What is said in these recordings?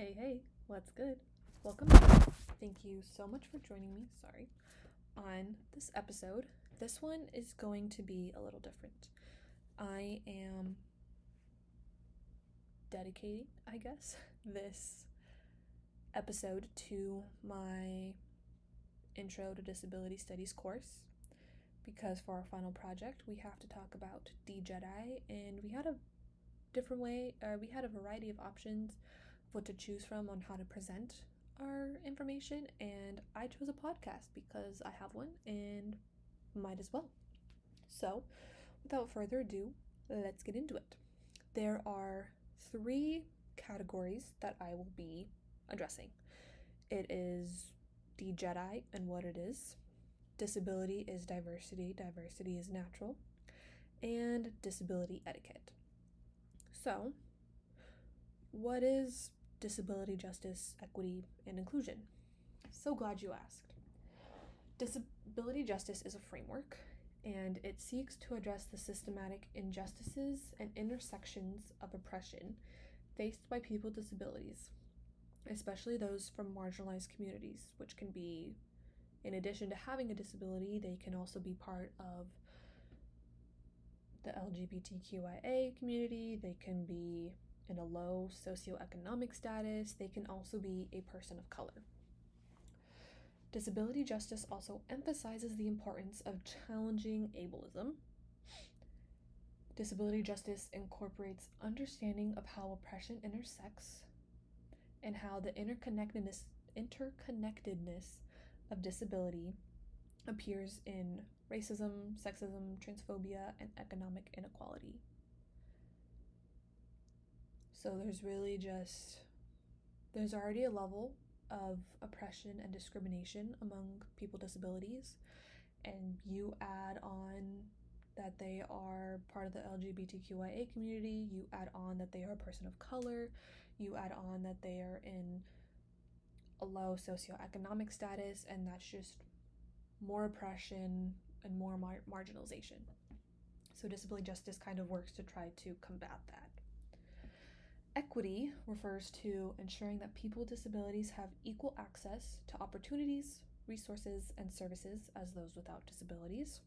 Hey, hey, what's good? Welcome back. Thank you so much for joining me. Sorry. On this episode, this one is going to be a little different. I am dedicating, I guess, this episode to my Intro to Disability Studies course because for our final project, we have to talk about D-JEDI, and we had a different way, or we had a variety of options what to choose from on how to present our information, and I chose a podcast because I have one and might as well. So, without further ado, let's get into it. There are three categories that I will be addressing it is the Jedi and what it is, disability is diversity, diversity is natural, and disability etiquette. So, what is disability justice, equity, and inclusion? So glad you asked. Disability justice is a framework and it seeks to address the systematic injustices and intersections of oppression faced by people with disabilities, especially those from marginalized communities, which can be, in addition to having a disability, they can also be part of the LGBTQIA community, they can be in a low socioeconomic status, they can also be a person of color. Disability justice also emphasizes the importance of challenging ableism. Disability justice incorporates understanding of how oppression intersects and how the interconnectedness interconnectedness of disability appears in racism, sexism, transphobia, and economic inequality. So there's really just, there's already a level of oppression and discrimination among people with disabilities, and you add on that they are part of the LGBTQIA community, you add on that they are a person of color, you add on that they are in a low socioeconomic status, and that's just more oppression and more mar- marginalization. So, disability justice kind of works to try to combat that. Equity refers to ensuring that people with disabilities have equal access to opportunities, resources, and services as those without disabilities.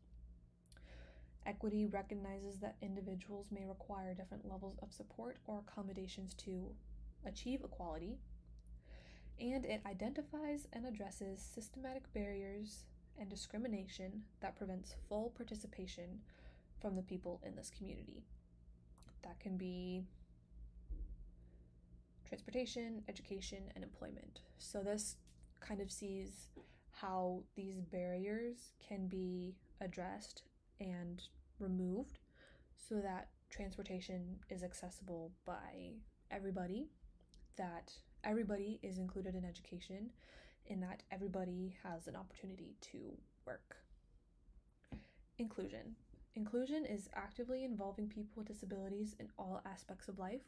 Equity recognizes that individuals may require different levels of support or accommodations to achieve equality, and it identifies and addresses systematic barriers and discrimination that prevents full participation from the people in this community. That can be transportation, education, and employment. So, this kind of sees how these barriers can be addressed and removed so that transportation is accessible by everybody, that everybody is included in education, and that everybody has an opportunity to work. Inclusion. Inclusion is actively involving people with disabilities in all aspects of life,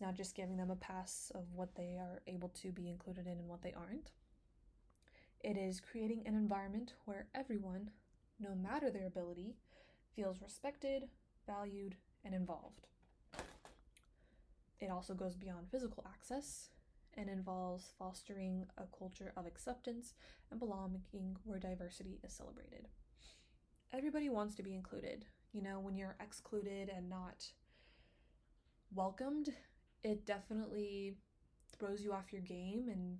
not just giving them a pass of what they are able to be included in and what they aren't. It is creating an environment where everyone, no matter their ability, feels respected, valued, and involved. It also goes beyond physical access and involves fostering a culture of acceptance and belonging where diversity is celebrated. Everybody wants to be included. You know, when you're excluded and not welcomed, it definitely throws you off your game and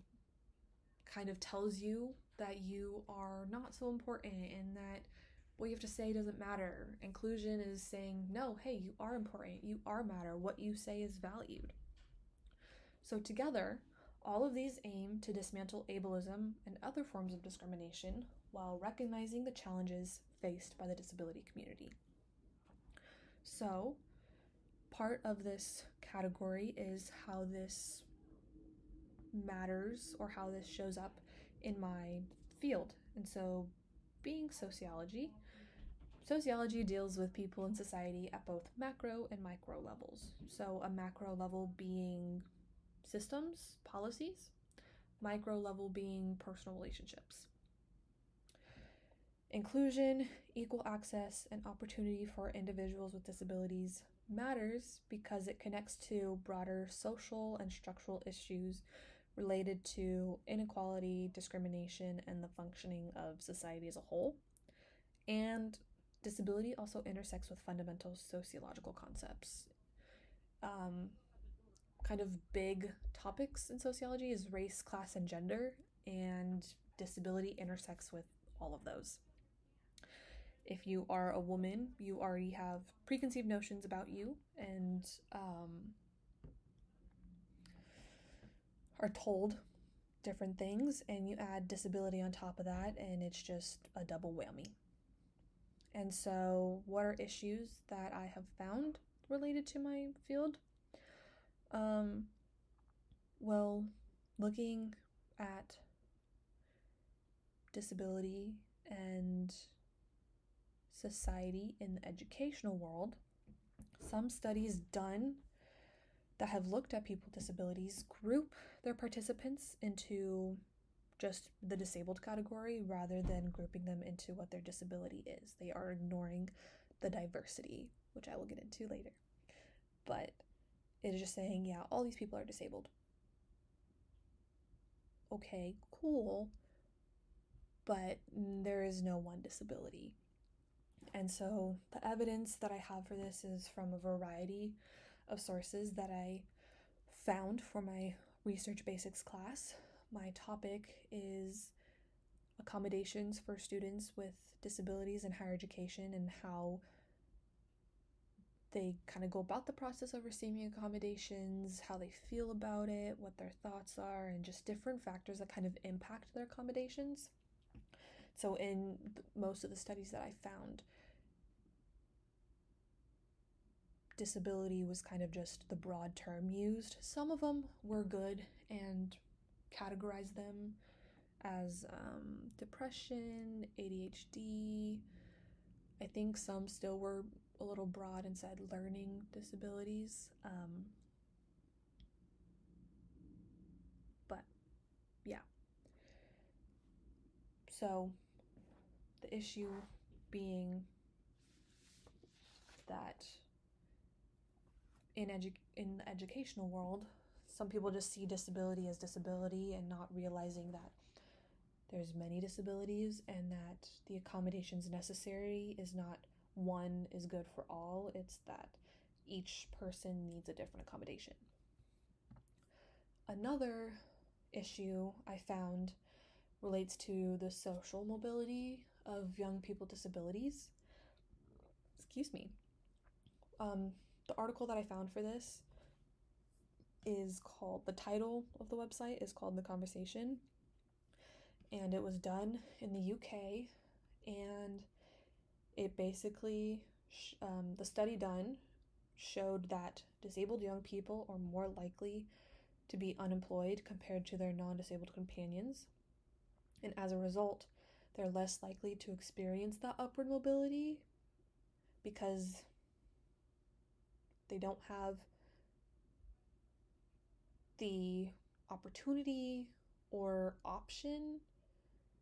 kind of tells you that you are not so important and that what you have to say doesn't matter. Inclusion is saying, no, hey, you are important, you are matter, what you say is valued. So, together, all of these aim to dismantle ableism and other forms of discrimination while recognizing the challenges faced by the disability community. So, part of this category is how this matters or how this shows up in my field. And so, being sociology, sociology deals with people in society at both macro and micro levels. So, a macro level being systems, policies, micro level being personal relationships. Inclusion, equal access, and opportunity for individuals with disabilities matters because it connects to broader social and structural issues related to inequality, discrimination, and the functioning of society as a whole. And disability also intersects with fundamental sociological concepts. Um, kind of big topics in sociology is race, class, and gender, and disability intersects with all of those. If you are a woman, you already have preconceived notions about you and um, are told different things, and you add disability on top of that, and it's just a double whammy. And so, what are issues that I have found related to my field? Um, well, looking at disability and society in the educational world, some studies done that have looked at people with disabilities group their participants into just the disabled category rather than grouping them into what their disability is. They are ignoring the diversity, which I will get into later. But it is just saying, yeah, all these people are disabled. Okay, cool. But there is no one disability. And so the evidence that I have for this is from a variety of sources that I found for my research basics class. My topic is accommodations for students with disabilities in higher education and how they kind of go about the process of receiving accommodations, how they feel about it, what their thoughts are, and just different factors that kind of impact their accommodations. So, in most of the studies that I found, disability was kind of just the broad term used. Some of them were good and categorized them as um, depression, ADHD. I think some still were a little broad and said learning disabilities. Um, but yeah. So the issue being that in edu- in the educational world, some people just see disability as disability and not realizing that there's many disabilities and that the accommodations necessary is not one is good for all, it's that each person needs a different accommodation. Another issue I found relates to the social mobility of young people with disabilities. Excuse me. Um, the article that I found for this is called, the title of the website is called The Conversation. And it was done in the UK. And it basically, um, the study done showed that disabled young people are more likely to be unemployed compared to their non disabled companions. And as a result, they're less likely to experience that upward mobility because they don't have the opportunity or option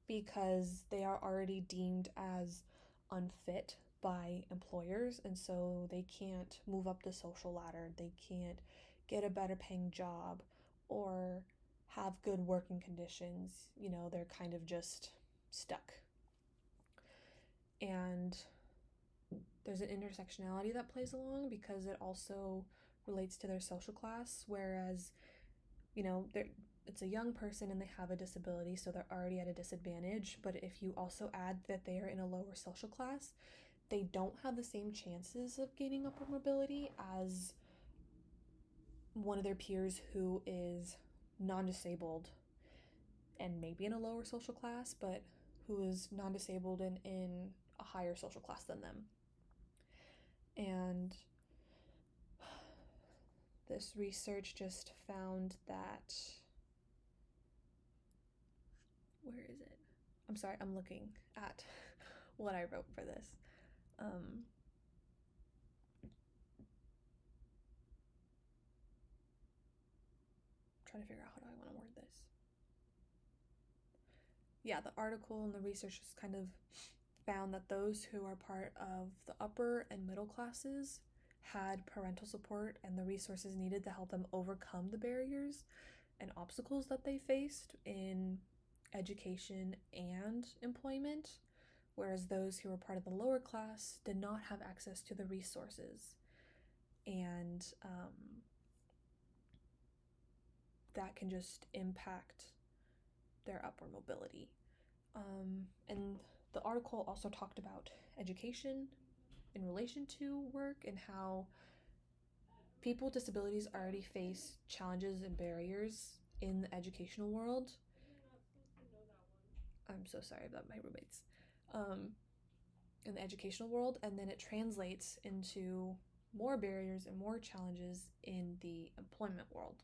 because they are already deemed as unfit by employers. And so they can't move up the social ladder. They can't get a better paying job or have good working conditions. You know they're kind of just stuck. And there's an intersectionality that plays along because it also relates to their social class whereas you know they're it's a young person and they have a disability so they're already at a disadvantage. But if you also add that they are in a lower social class they don't have the same chances of gaining upward mobility as one of their peers who is non-disabled and maybe in a lower social class but who is non-disabled and in a higher social class than them and this research just found that. Where is it? I'm sorry, I'm looking at what I wrote for this. Um, trying to figure out how do I want to word this. Yeah, the article and the research just kind of found that those who are part of the upper and middle classes had parental support and the resources needed to help them overcome the barriers and obstacles that they faced in education and employment, whereas those who were part of the lower class did not have access to the resources. And um, that can just impact their upward mobility. Um, and the article also talked about education in relation to work and how people with disabilities already face challenges and barriers in the educational world. I'm so sorry about my roommates. Um, in the educational world, and then it translates into more barriers and more challenges in the employment world.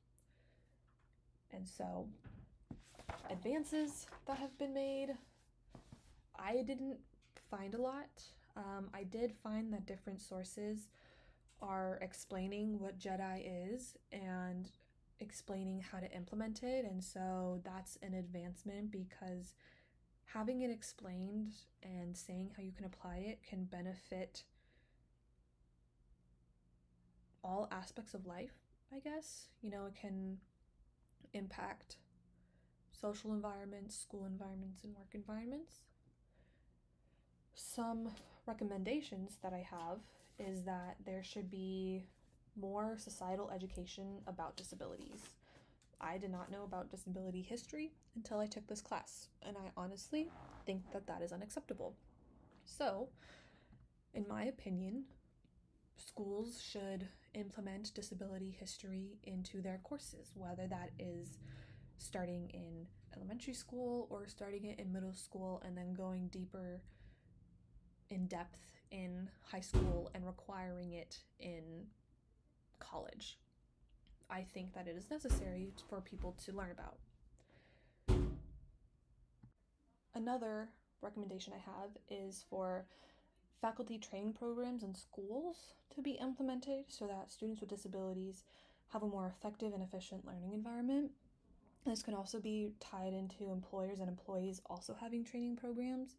And so, advances that have been made, I didn't find a lot. Um, I did find that different sources are explaining what JEDI is and explaining how to implement it. And so that's an advancement because having it explained and saying how you can apply it can benefit all aspects of life, I guess. You know, it can impact social environments, school environments, and work environments. Some recommendations that I have is that there should be more societal education about disabilities. I did not know about disability history until I took this class, and I honestly think that that is unacceptable. So, in my opinion, schools should implement disability history into their courses, whether that is starting in elementary school or starting it in middle school and then going deeper in depth in high school and requiring it in college. I think that it is necessary for people to learn about. Another recommendation I have is for faculty training programs in schools to be implemented so that students with disabilities have a more effective and efficient learning environment. This can also be tied into employers and employees also having training programs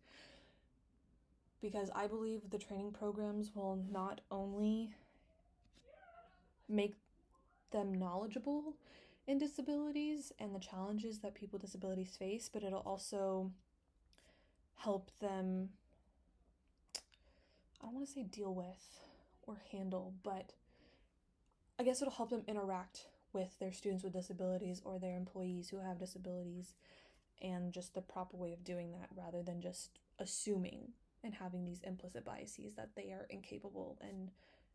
because I believe the training programs will not only make them knowledgeable in disabilities and the challenges that people with disabilities face, but it'll also help them I don't want to say deal with or handle, but I guess it'll help them interact with their students with disabilities or their employees who have disabilities and just the proper way of doing that rather than just assuming and having these implicit biases that they are incapable and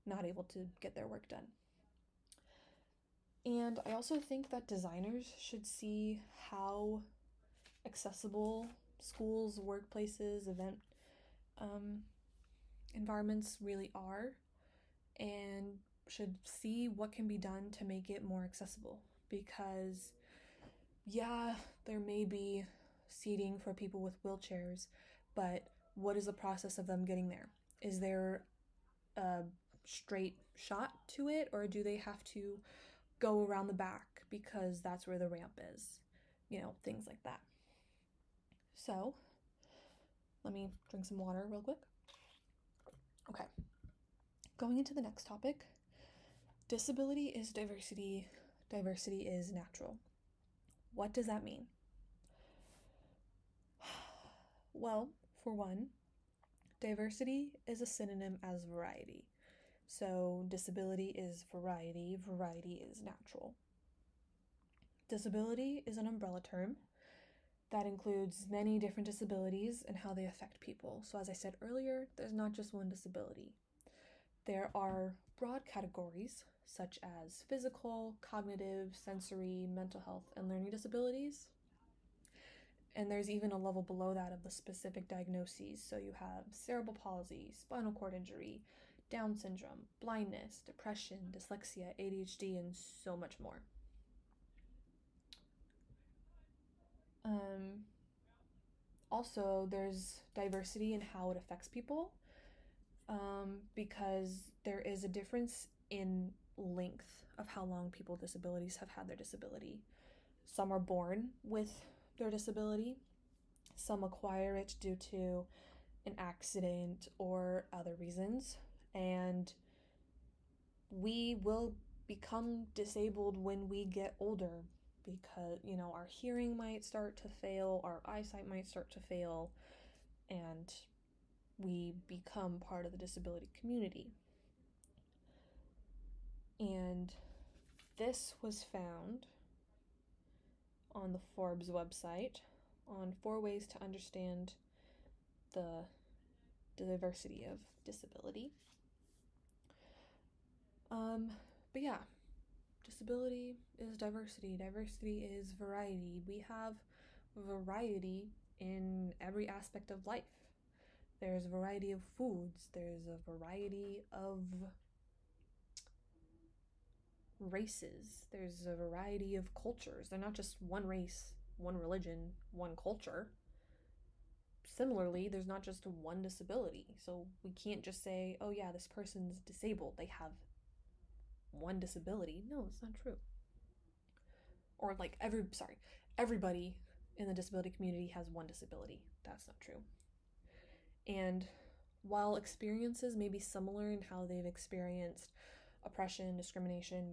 not able to get their work done. And I also think that designers should see how accessible schools, workplaces, event um, environments really are and should see what can be done to make it more accessible because yeah there may be seating for people with wheelchairs but what is the process of them getting there? Is there a straight shot to it or do they have to go around the back because that's where the ramp is? You know things like that. So let me drink some water real quick. Okay. Going into the next topic disability is diversity, diversity is natural. What does that mean? Well, for one, diversity is a synonym as variety. So, disability is variety, variety is natural. Disability is an umbrella term that includes many different disabilities and how they affect people. So, as I said earlier, there's not just one disability. There are broad categories such as physical, cognitive, sensory, mental health, and learning disabilities. And there's even a level below that of the specific diagnoses. So you have cerebral palsy, spinal cord injury, Down syndrome, blindness, depression, dyslexia, ADHD, and so much more. Um, also, there's diversity in how it affects people um, because there is a difference in length of how long people with disabilities have had their disability. Some are born with their disability, some acquire it due to an accident or other reasons, and we will become disabled when we get older because, you know, our hearing might start to fail, our eyesight might start to fail, and we become part of the disability community. And this was found on the Forbes website on four ways to understand the diversity of disability. Um, but yeah, disability is diversity, diversity is variety. We have variety in every aspect of life. There's a variety of foods, there's a variety of races, there's a variety of cultures. They're not just one race, one religion, one culture. Similarly, there's not just one disability. So we can't just say, oh, yeah, this person's disabled. They have one disability. No, it's not true. Or like every, sorry, everybody in the disability community has one disability. That's not true. And while experiences may be similar in how they've experienced oppression, discrimination,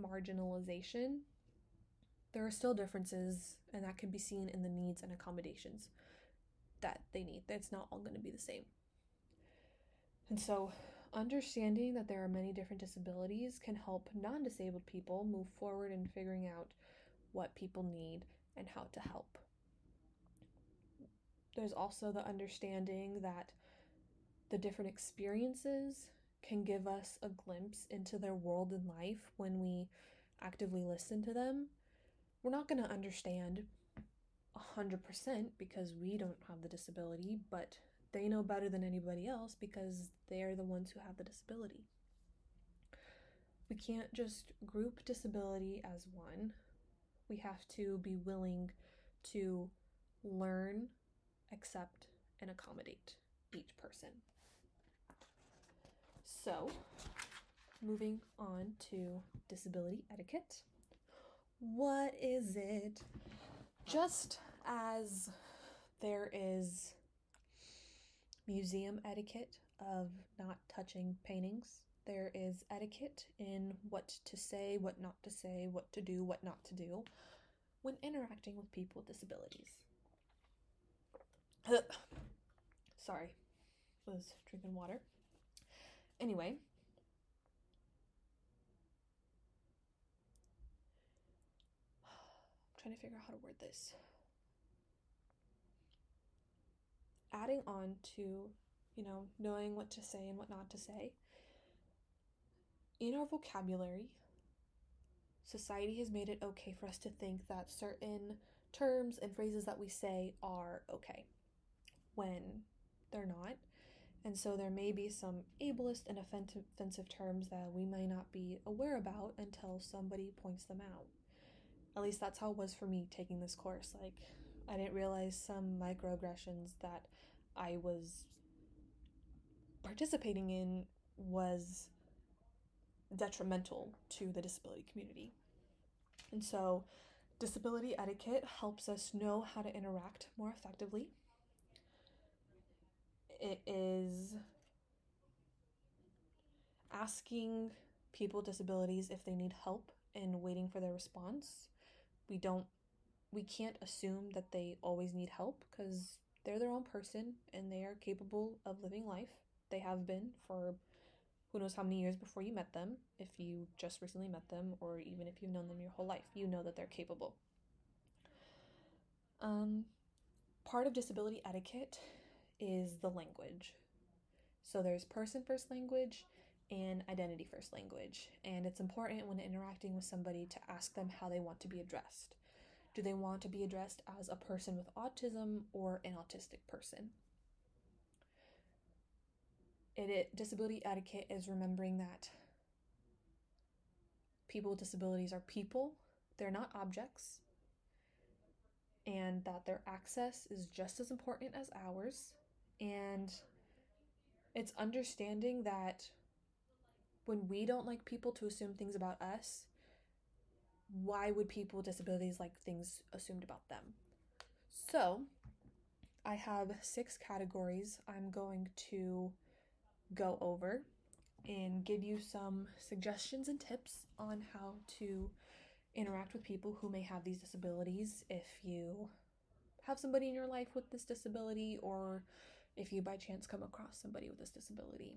marginalization, there are still differences, and that can be seen in the needs and accommodations that they need. It's not all going to be the same. And so, understanding that there are many different disabilities can help non disabled people move forward in figuring out what people need and how to help. There's also the understanding that the different experiences can give us a glimpse into their world and life when we actively listen to them we're not going to understand 100% because we don't have the disability, but they know better than anybody else because they're the ones who have the disability. We can't just group disability as one. We have to be willing to learn, accept, and accommodate each person. So, moving on to disability etiquette. What is it? Just as there is museum etiquette of not touching paintings, there is etiquette in what to say, what not to say, what to do, what not to do when interacting with people with disabilities. Sorry, was drinking water. Anyway, I'm trying to figure out how to word this. Adding on to, you know, knowing what to say and what not to say. In our vocabulary, society has made it okay for us to think that certain terms and phrases that we say are okay when they're not. And so there may be some ableist and offensive terms that we may not be aware about until somebody points them out. At least that's how it was for me taking this course. Like, I didn't realize some microaggressions that I was participating in was detrimental to the disability community. And so, disability etiquette helps us know how to interact more effectively. It is asking people with disabilities if they need help and waiting for their response we don't we can't assume that they always need help because they're their own person and they are capable of living life. They have been for who knows how many years before you met them. If you just recently met them, or even if you've known them your whole life, you know that they're capable. Um, part of disability etiquette is the language. So there's person first language and identity first language. And it's important when interacting with somebody to ask them how they want to be addressed. Do they want to be addressed as a person with autism or an autistic person? It, it, disability etiquette is remembering that people with disabilities are people, they're not objects, and that their access is just as important as ours. And it's understanding that when we don't like people to assume things about us, why would people with disabilities like things assumed about them? So, I have six categories I'm going to go over. and give you some suggestions and tips on how to interact with people who may have these disabilities if you have somebody in your life with this disability or if you by chance come across somebody with this disability.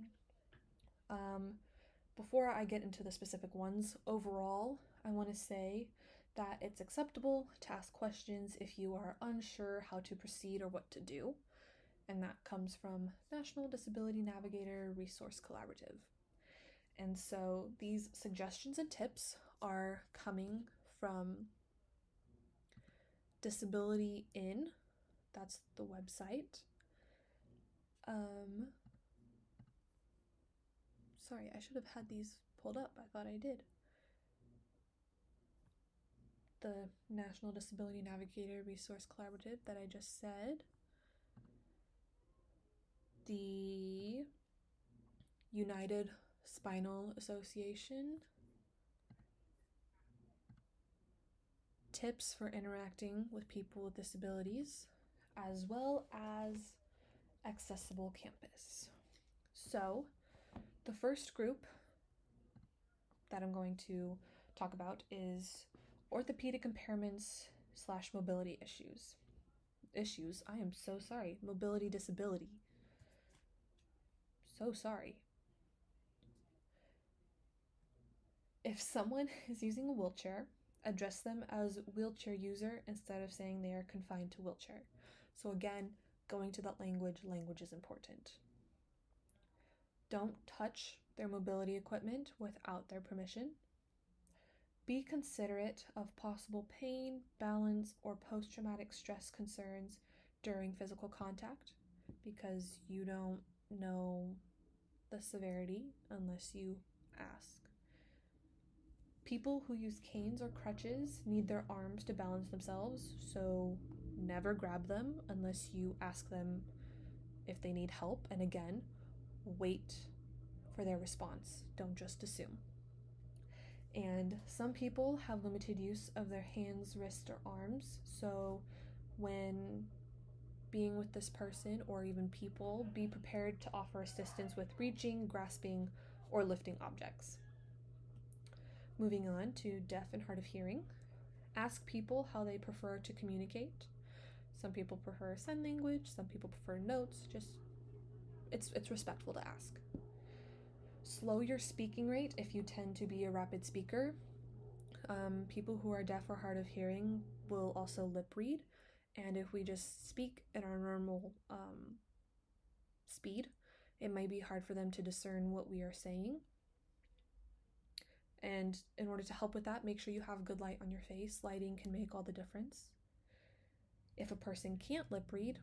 Um, before I get into the specific ones, overall, I want to say that it's acceptable to ask questions if you are unsure how to proceed or what to do, and that comes from National Disability Navigator Resource Collaborative. And so these suggestions and tips are coming from Disability In, that's the website. Um, sorry, I should have had these pulled up. I thought I did. The National Disability Navigator Resource Collaborative that I just said. The United Spinal Association. Tips for interacting with people with disabilities, as well as Accessible Campus. So, the first group that I'm going to talk about is orthopedic impairments slash mobility issues. Issues, I am so sorry. Mobility disability. So sorry. If someone is using a wheelchair, address them as wheelchair user instead of saying they are confined to wheelchair. So, again, going to that language, language is important. Don't touch their mobility equipment without their permission. Be considerate of possible pain, balance, or post traumatic stress concerns during physical contact because you don't know the severity unless you ask. People who use canes or crutches need their arms to balance themselves, so never grab them unless you ask them if they need help. And again, wait for their response, don't just assume. And some people have limited use of their hands, wrists, or arms, so when being with this person or even people, be prepared to offer assistance with reaching, grasping, or lifting objects. Moving on to deaf and hard of hearing. Ask people how they prefer to communicate. Some people prefer sign language, some people prefer notes. Just it's it's respectful to ask. Slow your speaking rate if you tend to be a rapid speaker. Um, people who are deaf or hard of hearing will also lip read, and if we just speak at our normal um, speed, it might be hard for them to discern what we are saying. And in order to help with that, make sure you have good light on your face. Lighting can make all the difference. If a person can't lip read,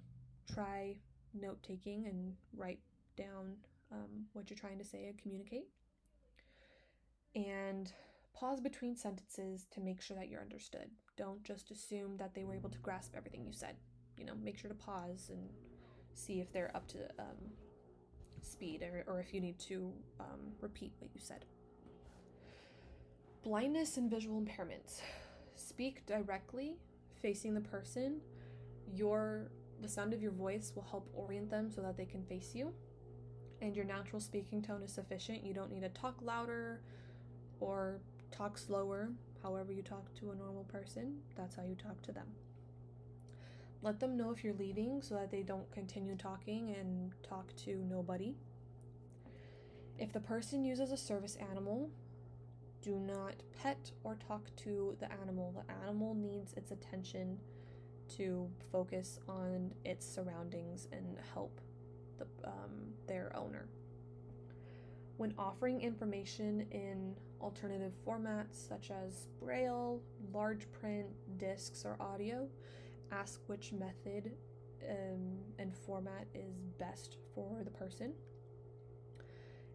try note taking and write down um, what you're trying to say and communicate. And pause between sentences to make sure that you're understood. Don't just assume that they were able to grasp everything you said. You know, make sure to pause and see if they're up to um, speed or, or if you need to um, repeat what you said. Blindness and visual impairments. Speak directly facing the person. Your the sound of your voice will help orient them so that they can face you. And your natural speaking tone is sufficient. You don't need to talk louder or talk slower. However, you talk to a normal person, that's how you talk to them. Let them know if you're leaving so that they don't continue talking and talk to nobody. If the person uses a service animal, do not pet or talk to the animal. The animal needs its attention to focus on its surroundings and help the, um, their owner. When offering information in alternative formats such as braille, large print, discs, or audio, ask which method um, and format is best for the person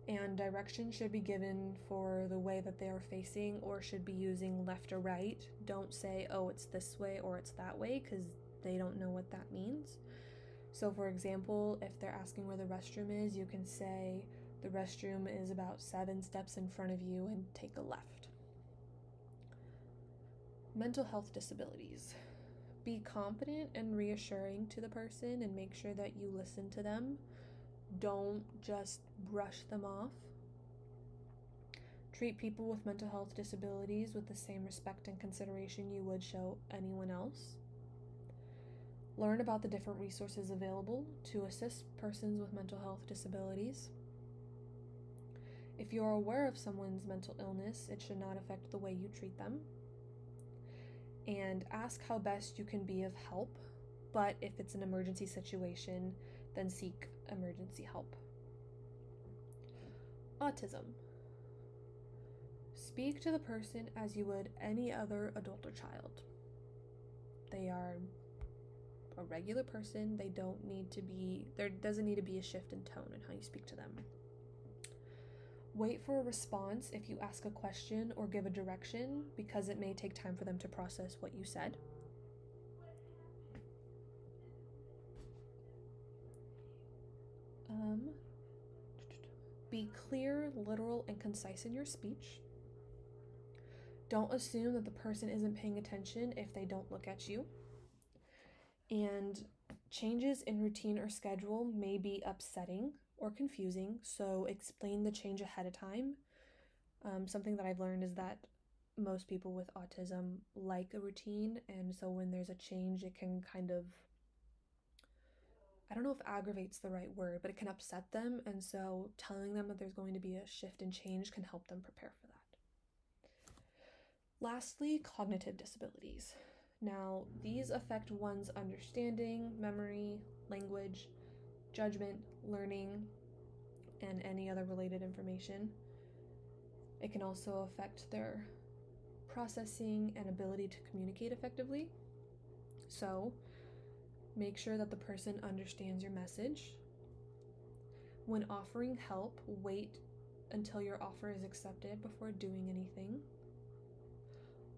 and direction should be given for the way that they are facing or should be using left or right. Don't say, oh, it's this way or it's that way because they don't know what that means. So, for example, if they're asking where the restroom is, you can say, the restroom is about seven steps in front of you and take a left. Mental health disabilities. Be confident and reassuring to the person and make sure that you listen to them don't just brush them off. Treat people with mental health disabilities with the same respect and consideration you would show anyone else. Learn about the different resources available to assist persons with mental health disabilities. If you are aware of someone's mental illness, it should not affect the way you treat them. And ask how best you can be of help, but if it's an emergency situation, then seek emergency help. Autism. Speak to the person as you would any other adult or child. They are a regular person. They don't need to be, there doesn't need to be a shift in tone in how you speak to them. Wait for a response if you ask a question or give a direction because it may take time for them to process what you said. Be clear, literal, and concise in your speech. Don't assume that the person isn't paying attention if they don't look at you. And changes in routine or schedule may be upsetting or confusing, so explain the change ahead of time. Um, something that I've learned is that most people with autism like a routine, and so when there's a change, it can kind of I don't know if aggravates the right word, but it can upset them, and so telling them that there's going to be a shift and change can help them prepare for that. Lastly, cognitive disabilities. Now, these affect one's understanding, memory, language, judgment, learning, and any other related information. It can also affect their processing and ability to communicate effectively. So, make sure that the person understands your message. When offering help, wait until your offer is accepted before doing anything.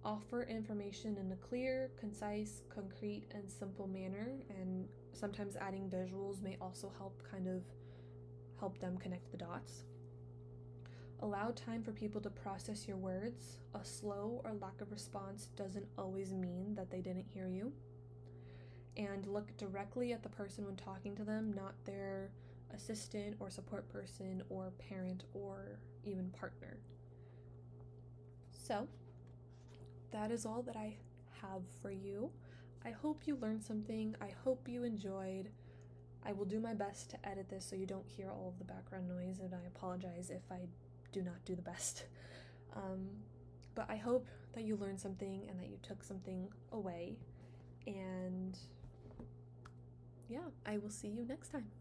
Offer information in a clear, concise, concrete, and simple manner, and sometimes adding visuals may also help kind of help them connect the dots. Allow time for people to process your words. A slow or lack of response doesn't always mean that they didn't hear you. And look directly at the person when talking to them, not their assistant or support person or parent or even partner. So, that is all that I have for you. I hope you learned something. I hope you enjoyed. I will do my best to edit this so you don't hear all of the background noise, and I apologize if I do not do the best. Um, but I hope that you learned something and that you took something away. And yeah, I will see you next time.